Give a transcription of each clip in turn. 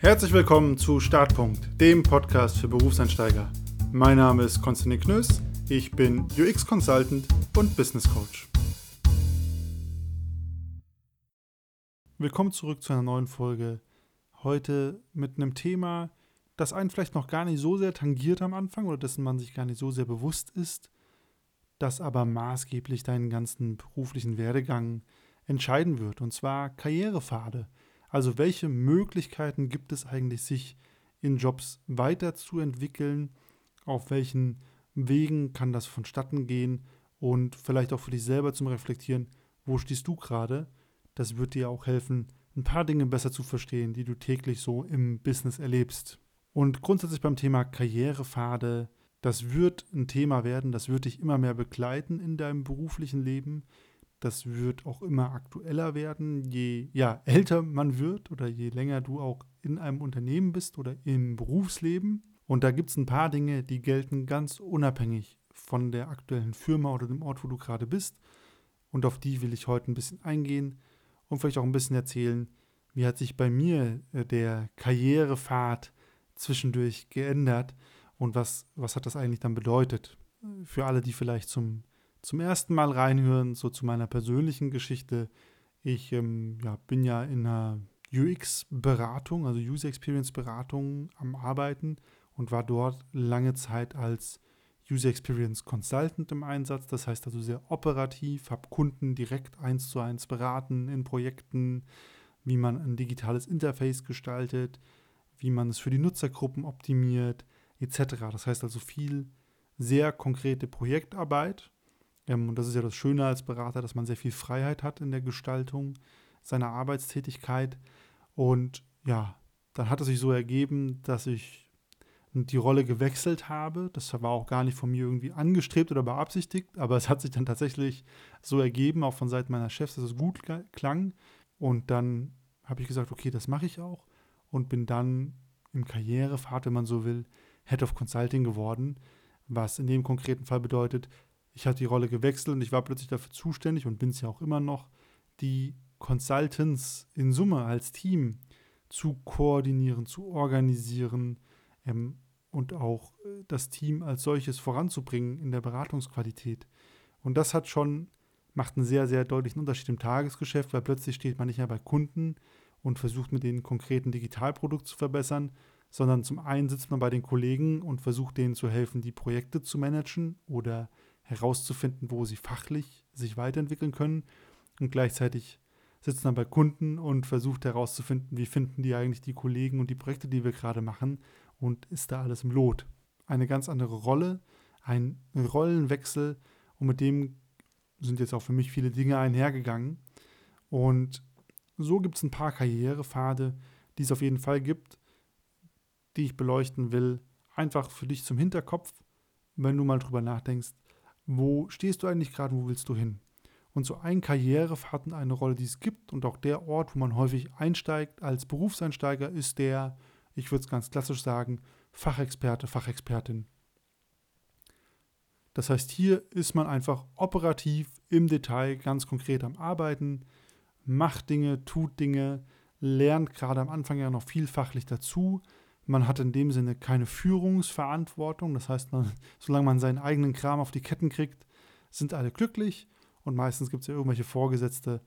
Herzlich willkommen zu Startpunkt, dem Podcast für Berufseinsteiger. Mein Name ist Konstantin Knöss, ich bin UX Consultant und Business Coach. Willkommen zurück zu einer neuen Folge. Heute mit einem Thema, das einen vielleicht noch gar nicht so sehr tangiert am Anfang oder dessen man sich gar nicht so sehr bewusst ist, das aber maßgeblich deinen ganzen beruflichen Werdegang entscheiden wird, und zwar Karrierepfade. Also welche Möglichkeiten gibt es eigentlich, sich in Jobs weiterzuentwickeln? Auf welchen Wegen kann das vonstatten gehen? Und vielleicht auch für dich selber zum Reflektieren, wo stehst du gerade? Das wird dir auch helfen, ein paar Dinge besser zu verstehen, die du täglich so im Business erlebst. Und grundsätzlich beim Thema Karrierepfade, das wird ein Thema werden, das wird dich immer mehr begleiten in deinem beruflichen Leben. Das wird auch immer aktueller werden, je ja, älter man wird oder je länger du auch in einem Unternehmen bist oder im Berufsleben. Und da gibt es ein paar Dinge, die gelten ganz unabhängig von der aktuellen Firma oder dem Ort, wo du gerade bist. Und auf die will ich heute ein bisschen eingehen und vielleicht auch ein bisschen erzählen, wie hat sich bei mir äh, der Karrierepfad zwischendurch geändert und was, was hat das eigentlich dann bedeutet. Für alle, die vielleicht zum zum ersten Mal reinhören, so zu meiner persönlichen Geschichte. Ich ähm, ja, bin ja in einer UX-Beratung, also User Experience-Beratung am Arbeiten und war dort lange Zeit als User Experience Consultant im Einsatz. Das heißt also sehr operativ, habe Kunden direkt eins zu eins beraten in Projekten, wie man ein digitales Interface gestaltet, wie man es für die Nutzergruppen optimiert, etc. Das heißt also viel sehr konkrete Projektarbeit und das ist ja das Schöne als Berater, dass man sehr viel Freiheit hat in der Gestaltung seiner Arbeitstätigkeit. Und ja, dann hat es sich so ergeben, dass ich die Rolle gewechselt habe. Das war auch gar nicht von mir irgendwie angestrebt oder beabsichtigt, aber es hat sich dann tatsächlich so ergeben, auch von Seiten meiner Chefs, dass es gut klang. Und dann habe ich gesagt, okay, das mache ich auch und bin dann im Karrierepfad, wenn man so will, Head of Consulting geworden, was in dem konkreten Fall bedeutet, ich hatte die Rolle gewechselt und ich war plötzlich dafür zuständig und bin es ja auch immer noch, die Consultants in Summe als Team zu koordinieren, zu organisieren ähm, und auch äh, das Team als solches voranzubringen in der Beratungsqualität. Und das hat schon, macht einen sehr, sehr deutlichen Unterschied im Tagesgeschäft, weil plötzlich steht man nicht mehr bei Kunden und versucht mit denen konkreten Digitalprodukt zu verbessern, sondern zum einen sitzt man bei den Kollegen und versucht denen zu helfen, die Projekte zu managen oder herauszufinden, wo sie fachlich sich weiterentwickeln können. Und gleichzeitig sitzt dann bei Kunden und versucht herauszufinden, wie finden die eigentlich die Kollegen und die Projekte, die wir gerade machen und ist da alles im Lot. Eine ganz andere Rolle, ein Rollenwechsel und mit dem sind jetzt auch für mich viele Dinge einhergegangen. Und so gibt es ein paar Karrierepfade, die es auf jeden Fall gibt, die ich beleuchten will, einfach für dich zum Hinterkopf, wenn du mal drüber nachdenkst, wo stehst du eigentlich gerade, wo willst du hin? Und so ein Karrierepfad eine Rolle, die es gibt und auch der Ort, wo man häufig einsteigt als Berufseinsteiger, ist der, ich würde es ganz klassisch sagen, Fachexperte, Fachexpertin. Das heißt, hier ist man einfach operativ im Detail ganz konkret am Arbeiten, macht Dinge, tut Dinge, lernt gerade am Anfang ja noch viel fachlich dazu, man hat in dem Sinne keine Führungsverantwortung. Das heißt, man, solange man seinen eigenen Kram auf die Ketten kriegt, sind alle glücklich. Und meistens gibt es ja irgendwelche Vorgesetzte,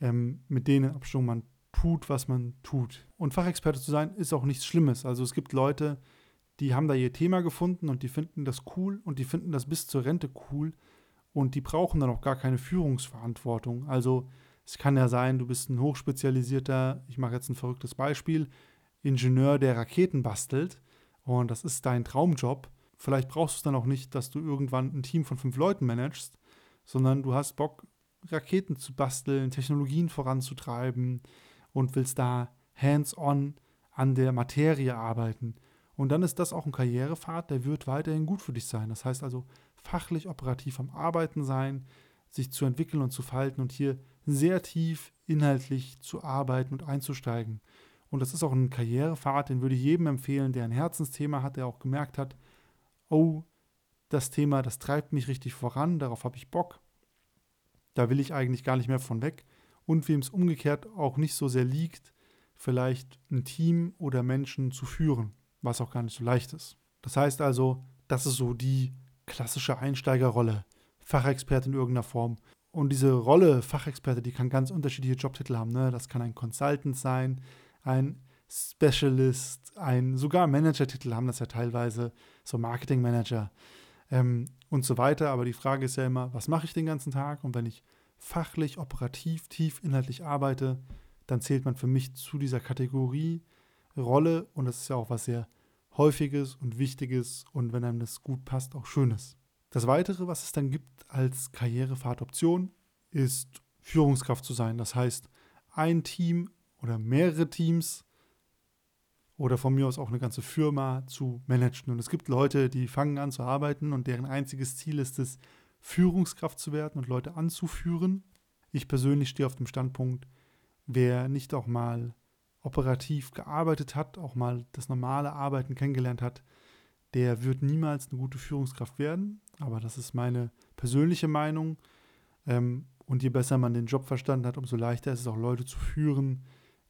ähm, mit denen Abstimmung man tut, was man tut. Und Fachexperte zu sein, ist auch nichts Schlimmes. Also es gibt Leute, die haben da ihr Thema gefunden und die finden das cool und die finden das bis zur Rente cool und die brauchen dann auch gar keine Führungsverantwortung. Also es kann ja sein, du bist ein hochspezialisierter, ich mache jetzt ein verrücktes Beispiel, Ingenieur, der Raketen bastelt und das ist dein Traumjob, vielleicht brauchst du es dann auch nicht, dass du irgendwann ein Team von fünf Leuten managst, sondern du hast Bock, Raketen zu basteln, Technologien voranzutreiben und willst da hands-on an der Materie arbeiten. Und dann ist das auch ein Karrierepfad, der wird weiterhin gut für dich sein. Das heißt also fachlich operativ am Arbeiten sein, sich zu entwickeln und zu verhalten und hier sehr tief inhaltlich zu arbeiten und einzusteigen. Und das ist auch ein Karrierepfad, den würde ich jedem empfehlen, der ein Herzensthema hat, der auch gemerkt hat, oh, das Thema, das treibt mich richtig voran, darauf habe ich Bock. Da will ich eigentlich gar nicht mehr von weg. Und wem es umgekehrt auch nicht so sehr liegt, vielleicht ein Team oder Menschen zu führen, was auch gar nicht so leicht ist. Das heißt also, das ist so die klassische Einsteigerrolle, Fachexperte in irgendeiner Form. Und diese Rolle Fachexperte, die kann ganz unterschiedliche Jobtitel haben. Ne? Das kann ein Consultant sein, ein Specialist, ein sogar Manager-Titel haben das ja teilweise, so Marketing-Manager ähm, und so weiter. Aber die Frage ist ja immer, was mache ich den ganzen Tag? Und wenn ich fachlich, operativ, tief inhaltlich arbeite, dann zählt man für mich zu dieser Kategorie Rolle und das ist ja auch was sehr Häufiges und Wichtiges und wenn einem das gut passt, auch Schönes. Das Weitere, was es dann gibt als Karrierefahrtoption, ist Führungskraft zu sein. Das heißt, ein Team oder mehrere Teams oder von mir aus auch eine ganze Firma zu managen. Und es gibt Leute, die fangen an zu arbeiten und deren einziges Ziel ist es, Führungskraft zu werden und Leute anzuführen. Ich persönlich stehe auf dem Standpunkt, wer nicht auch mal operativ gearbeitet hat, auch mal das normale Arbeiten kennengelernt hat, der wird niemals eine gute Führungskraft werden. Aber das ist meine persönliche Meinung. Ähm, und je besser man den Job verstanden hat, umso leichter ist es auch Leute zu führen,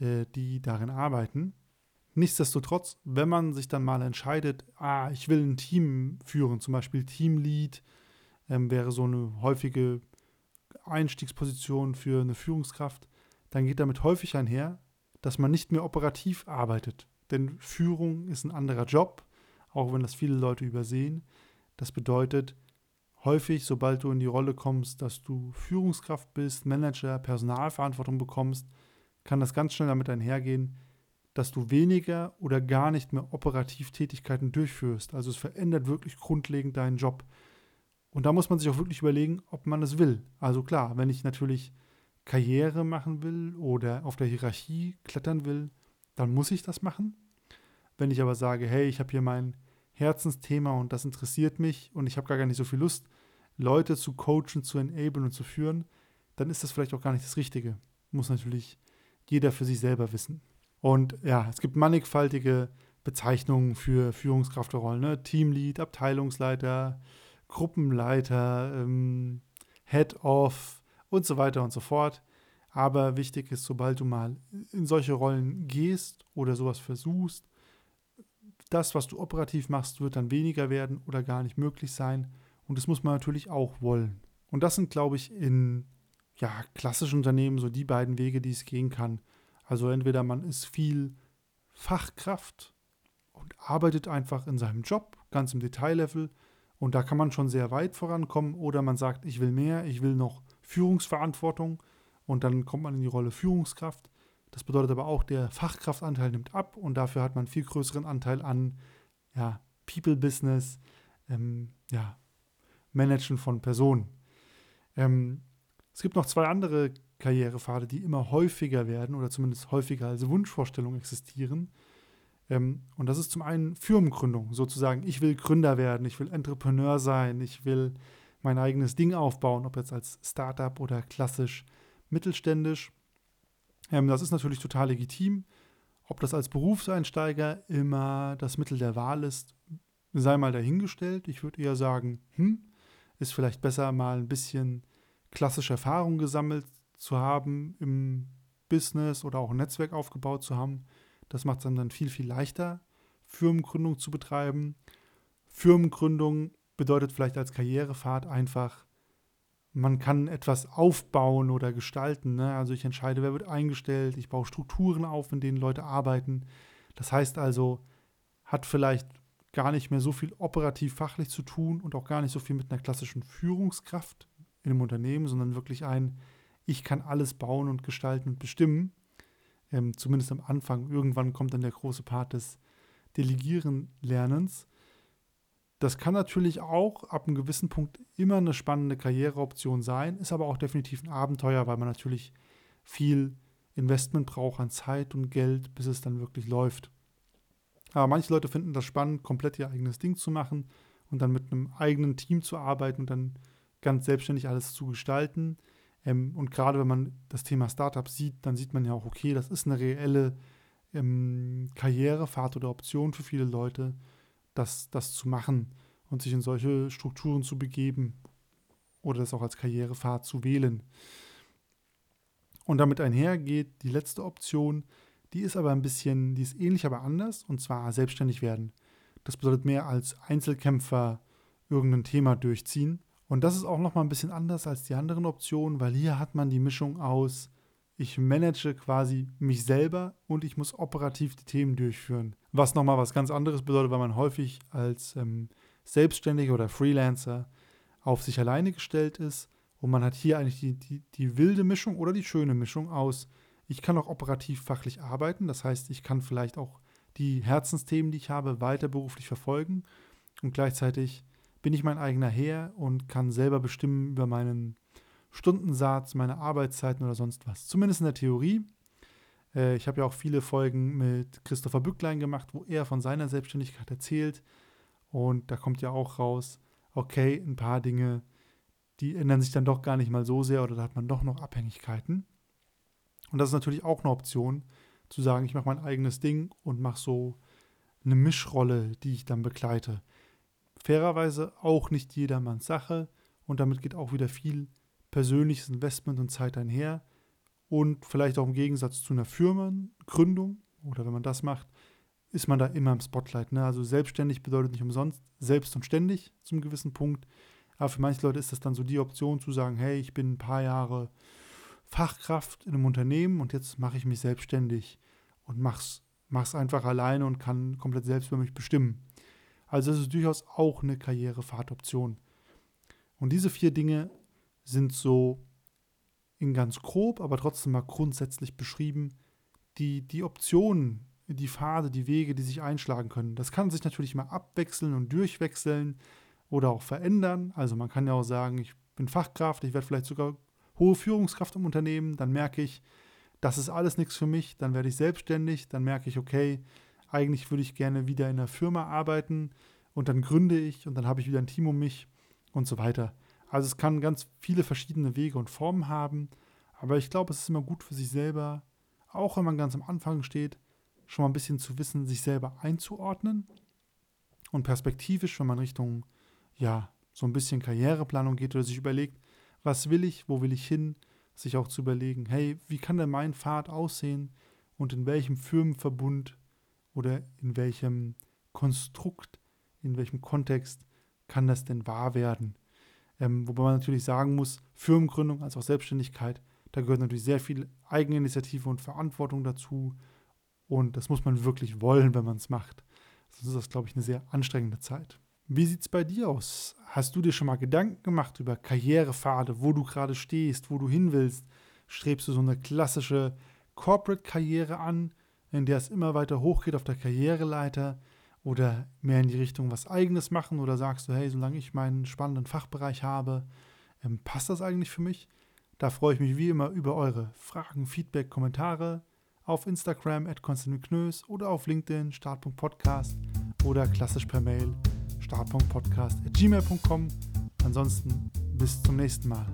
äh, die darin arbeiten. Nichtsdestotrotz, wenn man sich dann mal entscheidet, ah, ich will ein Team führen, zum Beispiel Teamlead, ähm, wäre so eine häufige Einstiegsposition für eine Führungskraft, dann geht damit häufig einher, dass man nicht mehr operativ arbeitet. Denn Führung ist ein anderer Job, auch wenn das viele Leute übersehen. Das bedeutet, häufig, sobald du in die Rolle kommst, dass du Führungskraft bist, Manager, Personalverantwortung bekommst, kann das ganz schnell damit einhergehen, dass du weniger oder gar nicht mehr operativ Tätigkeiten durchführst. Also es verändert wirklich grundlegend deinen Job. Und da muss man sich auch wirklich überlegen, ob man es will. Also klar, wenn ich natürlich Karriere machen will oder auf der Hierarchie klettern will, dann muss ich das machen. Wenn ich aber sage, hey, ich habe hier mein Herzensthema und das interessiert mich und ich habe gar nicht so viel Lust, Leute zu coachen, zu enablen und zu führen, dann ist das vielleicht auch gar nicht das Richtige. Muss natürlich jeder für sich selber wissen. Und ja, es gibt mannigfaltige Bezeichnungen für Führungskraftrollen, ne? Teamlead, Abteilungsleiter, Gruppenleiter, ähm, Head-Off und so weiter und so fort. Aber wichtig ist, sobald du mal in solche Rollen gehst oder sowas versuchst, das, was du operativ machst, wird dann weniger werden oder gar nicht möglich sein. Und das muss man natürlich auch wollen. Und das sind, glaube ich, in ja, klassischen Unternehmen so die beiden Wege, die es gehen kann. Also entweder man ist viel Fachkraft und arbeitet einfach in seinem Job, ganz im Detaillevel, und da kann man schon sehr weit vorankommen. Oder man sagt, ich will mehr, ich will noch Führungsverantwortung und dann kommt man in die Rolle Führungskraft. Das bedeutet aber auch, der Fachkraftanteil nimmt ab und dafür hat man einen viel größeren Anteil an ja, People-Business, ähm, ja, Managen von Personen. Ähm, es gibt noch zwei andere Karrierepfade, die immer häufiger werden oder zumindest häufiger als Wunschvorstellung existieren. Ähm, und das ist zum einen Firmengründung, sozusagen, ich will Gründer werden, ich will Entrepreneur sein, ich will mein eigenes Ding aufbauen, ob jetzt als Startup oder klassisch mittelständisch. Ähm, das ist natürlich total legitim. Ob das als Berufseinsteiger immer das Mittel der Wahl ist, sei mal dahingestellt. Ich würde eher sagen, hm, ist vielleicht besser, mal ein bisschen klassische Erfahrung gesammelt zu haben im Business oder auch ein Netzwerk aufgebaut zu haben das macht es dann viel, viel leichter, Firmengründung zu betreiben. Firmengründung bedeutet vielleicht als Karrierefahrt einfach, man kann etwas aufbauen oder gestalten. Ne? Also ich entscheide, wer wird eingestellt, ich baue Strukturen auf, in denen Leute arbeiten. Das heißt also, hat vielleicht gar nicht mehr so viel operativ fachlich zu tun und auch gar nicht so viel mit einer klassischen Führungskraft in einem Unternehmen, sondern wirklich ein, ich kann alles bauen und gestalten und bestimmen ähm, zumindest am Anfang. Irgendwann kommt dann der große Part des Delegieren-Lernens. Das kann natürlich auch ab einem gewissen Punkt immer eine spannende Karriereoption sein, ist aber auch definitiv ein Abenteuer, weil man natürlich viel Investment braucht an Zeit und Geld, bis es dann wirklich läuft. Aber manche Leute finden das spannend, komplett ihr eigenes Ding zu machen und dann mit einem eigenen Team zu arbeiten und dann ganz selbstständig alles zu gestalten. Ähm, und gerade wenn man das Thema Startup sieht, dann sieht man ja auch, okay, das ist eine reelle ähm, Karrierefahrt oder Option für viele Leute, das, das zu machen und sich in solche Strukturen zu begeben oder das auch als Karrierefahrt zu wählen. Und damit einhergeht die letzte Option, Die ist aber ein bisschen, die ist ähnlich, aber anders, und zwar selbstständig werden. Das bedeutet mehr als Einzelkämpfer irgendein Thema durchziehen. Und das ist auch nochmal ein bisschen anders als die anderen Optionen, weil hier hat man die Mischung aus, ich manage quasi mich selber und ich muss operativ die Themen durchführen. Was nochmal was ganz anderes bedeutet, weil man häufig als ähm, Selbstständiger oder Freelancer auf sich alleine gestellt ist. Und man hat hier eigentlich die, die, die wilde Mischung oder die schöne Mischung aus, ich kann auch operativ fachlich arbeiten. Das heißt, ich kann vielleicht auch die Herzensthemen, die ich habe, weiter beruflich verfolgen. Und gleichzeitig bin ich mein eigener Herr und kann selber bestimmen über meinen Stundensatz, meine Arbeitszeiten oder sonst was. Zumindest in der Theorie. Äh, ich habe ja auch viele Folgen mit Christopher Bücklein gemacht, wo er von seiner Selbstständigkeit erzählt. Und da kommt ja auch raus, okay, ein paar Dinge, die ändern sich dann doch gar nicht mal so sehr oder da hat man doch noch Abhängigkeiten. Und das ist natürlich auch eine Option, zu sagen, ich mache mein eigenes Ding und mache so eine Mischrolle, die ich dann begleite. Fairerweise auch nicht jedermanns Sache und damit geht auch wieder viel persönliches Investment und Zeit einher und vielleicht auch im Gegensatz zu einer Firmengründung oder wenn man das macht, ist man da immer im Spotlight. Ne? Also selbstständig bedeutet nicht umsonst selbst und ständig zum gewissen Punkt. Aber für manche Leute ist das dann so die Option zu sagen, hey, ich bin ein paar Jahre Fachkraft in einem Unternehmen und jetzt mache ich mich selbstständig und mach's, mach's einfach alleine und kann komplett selbst über mich bestimmen. Also das ist durchaus auch eine Karrierefahrtoption. Und diese vier Dinge sind so in ganz grob, aber trotzdem mal grundsätzlich beschrieben, die, die Optionen, die Pfade, die Wege, die sich einschlagen können. Das kann sich natürlich mal abwechseln und durchwechseln oder auch verändern. Also man kann ja auch sagen, ich bin Fachkraft, ich werde vielleicht sogar hohe Führungskraft im Unternehmen, dann merke ich, das ist alles nichts für mich, dann werde ich selbstständig, dann merke ich, okay, eigentlich würde ich gerne wieder in einer Firma arbeiten und dann gründe ich und dann habe ich wieder ein Team um mich und so weiter. Also es kann ganz viele verschiedene Wege und Formen haben, aber ich glaube, es ist immer gut für sich selber, auch wenn man ganz am Anfang steht, schon mal ein bisschen zu wissen, sich selber einzuordnen und perspektivisch, wenn man Richtung, ja, so ein bisschen Karriereplanung geht oder sich überlegt, was will ich, wo will ich hin, sich auch zu überlegen, hey, wie kann denn mein Pfad aussehen und in welchem Firmenverbund oder in welchem Konstrukt, in welchem Kontext kann das denn wahr werden? Ähm, wobei man natürlich sagen muss, Firmengründung als auch Selbstständigkeit, da gehört natürlich sehr viel Eigeninitiative und Verantwortung dazu. Und das muss man wirklich wollen, wenn man es macht. Sonst ist das, glaube ich, eine sehr anstrengende Zeit. Wie sieht es bei dir aus? Hast du dir schon mal Gedanken gemacht über Karrierepfade, wo du gerade stehst, wo du hin willst? Strebst du so eine klassische Corporate-Karriere an, in der es immer weiter hochgeht auf der Karriereleiter? Oder mehr in die Richtung was Eigenes machen? Oder sagst du, hey, solange ich meinen spannenden Fachbereich habe, ähm, passt das eigentlich für mich? Da freue ich mich wie immer über eure Fragen, Feedback, Kommentare auf Instagram at Knös oder auf LinkedIn start.podcast oder klassisch per Mail startpunktpodcast.gmail.com. Ansonsten bis zum nächsten Mal.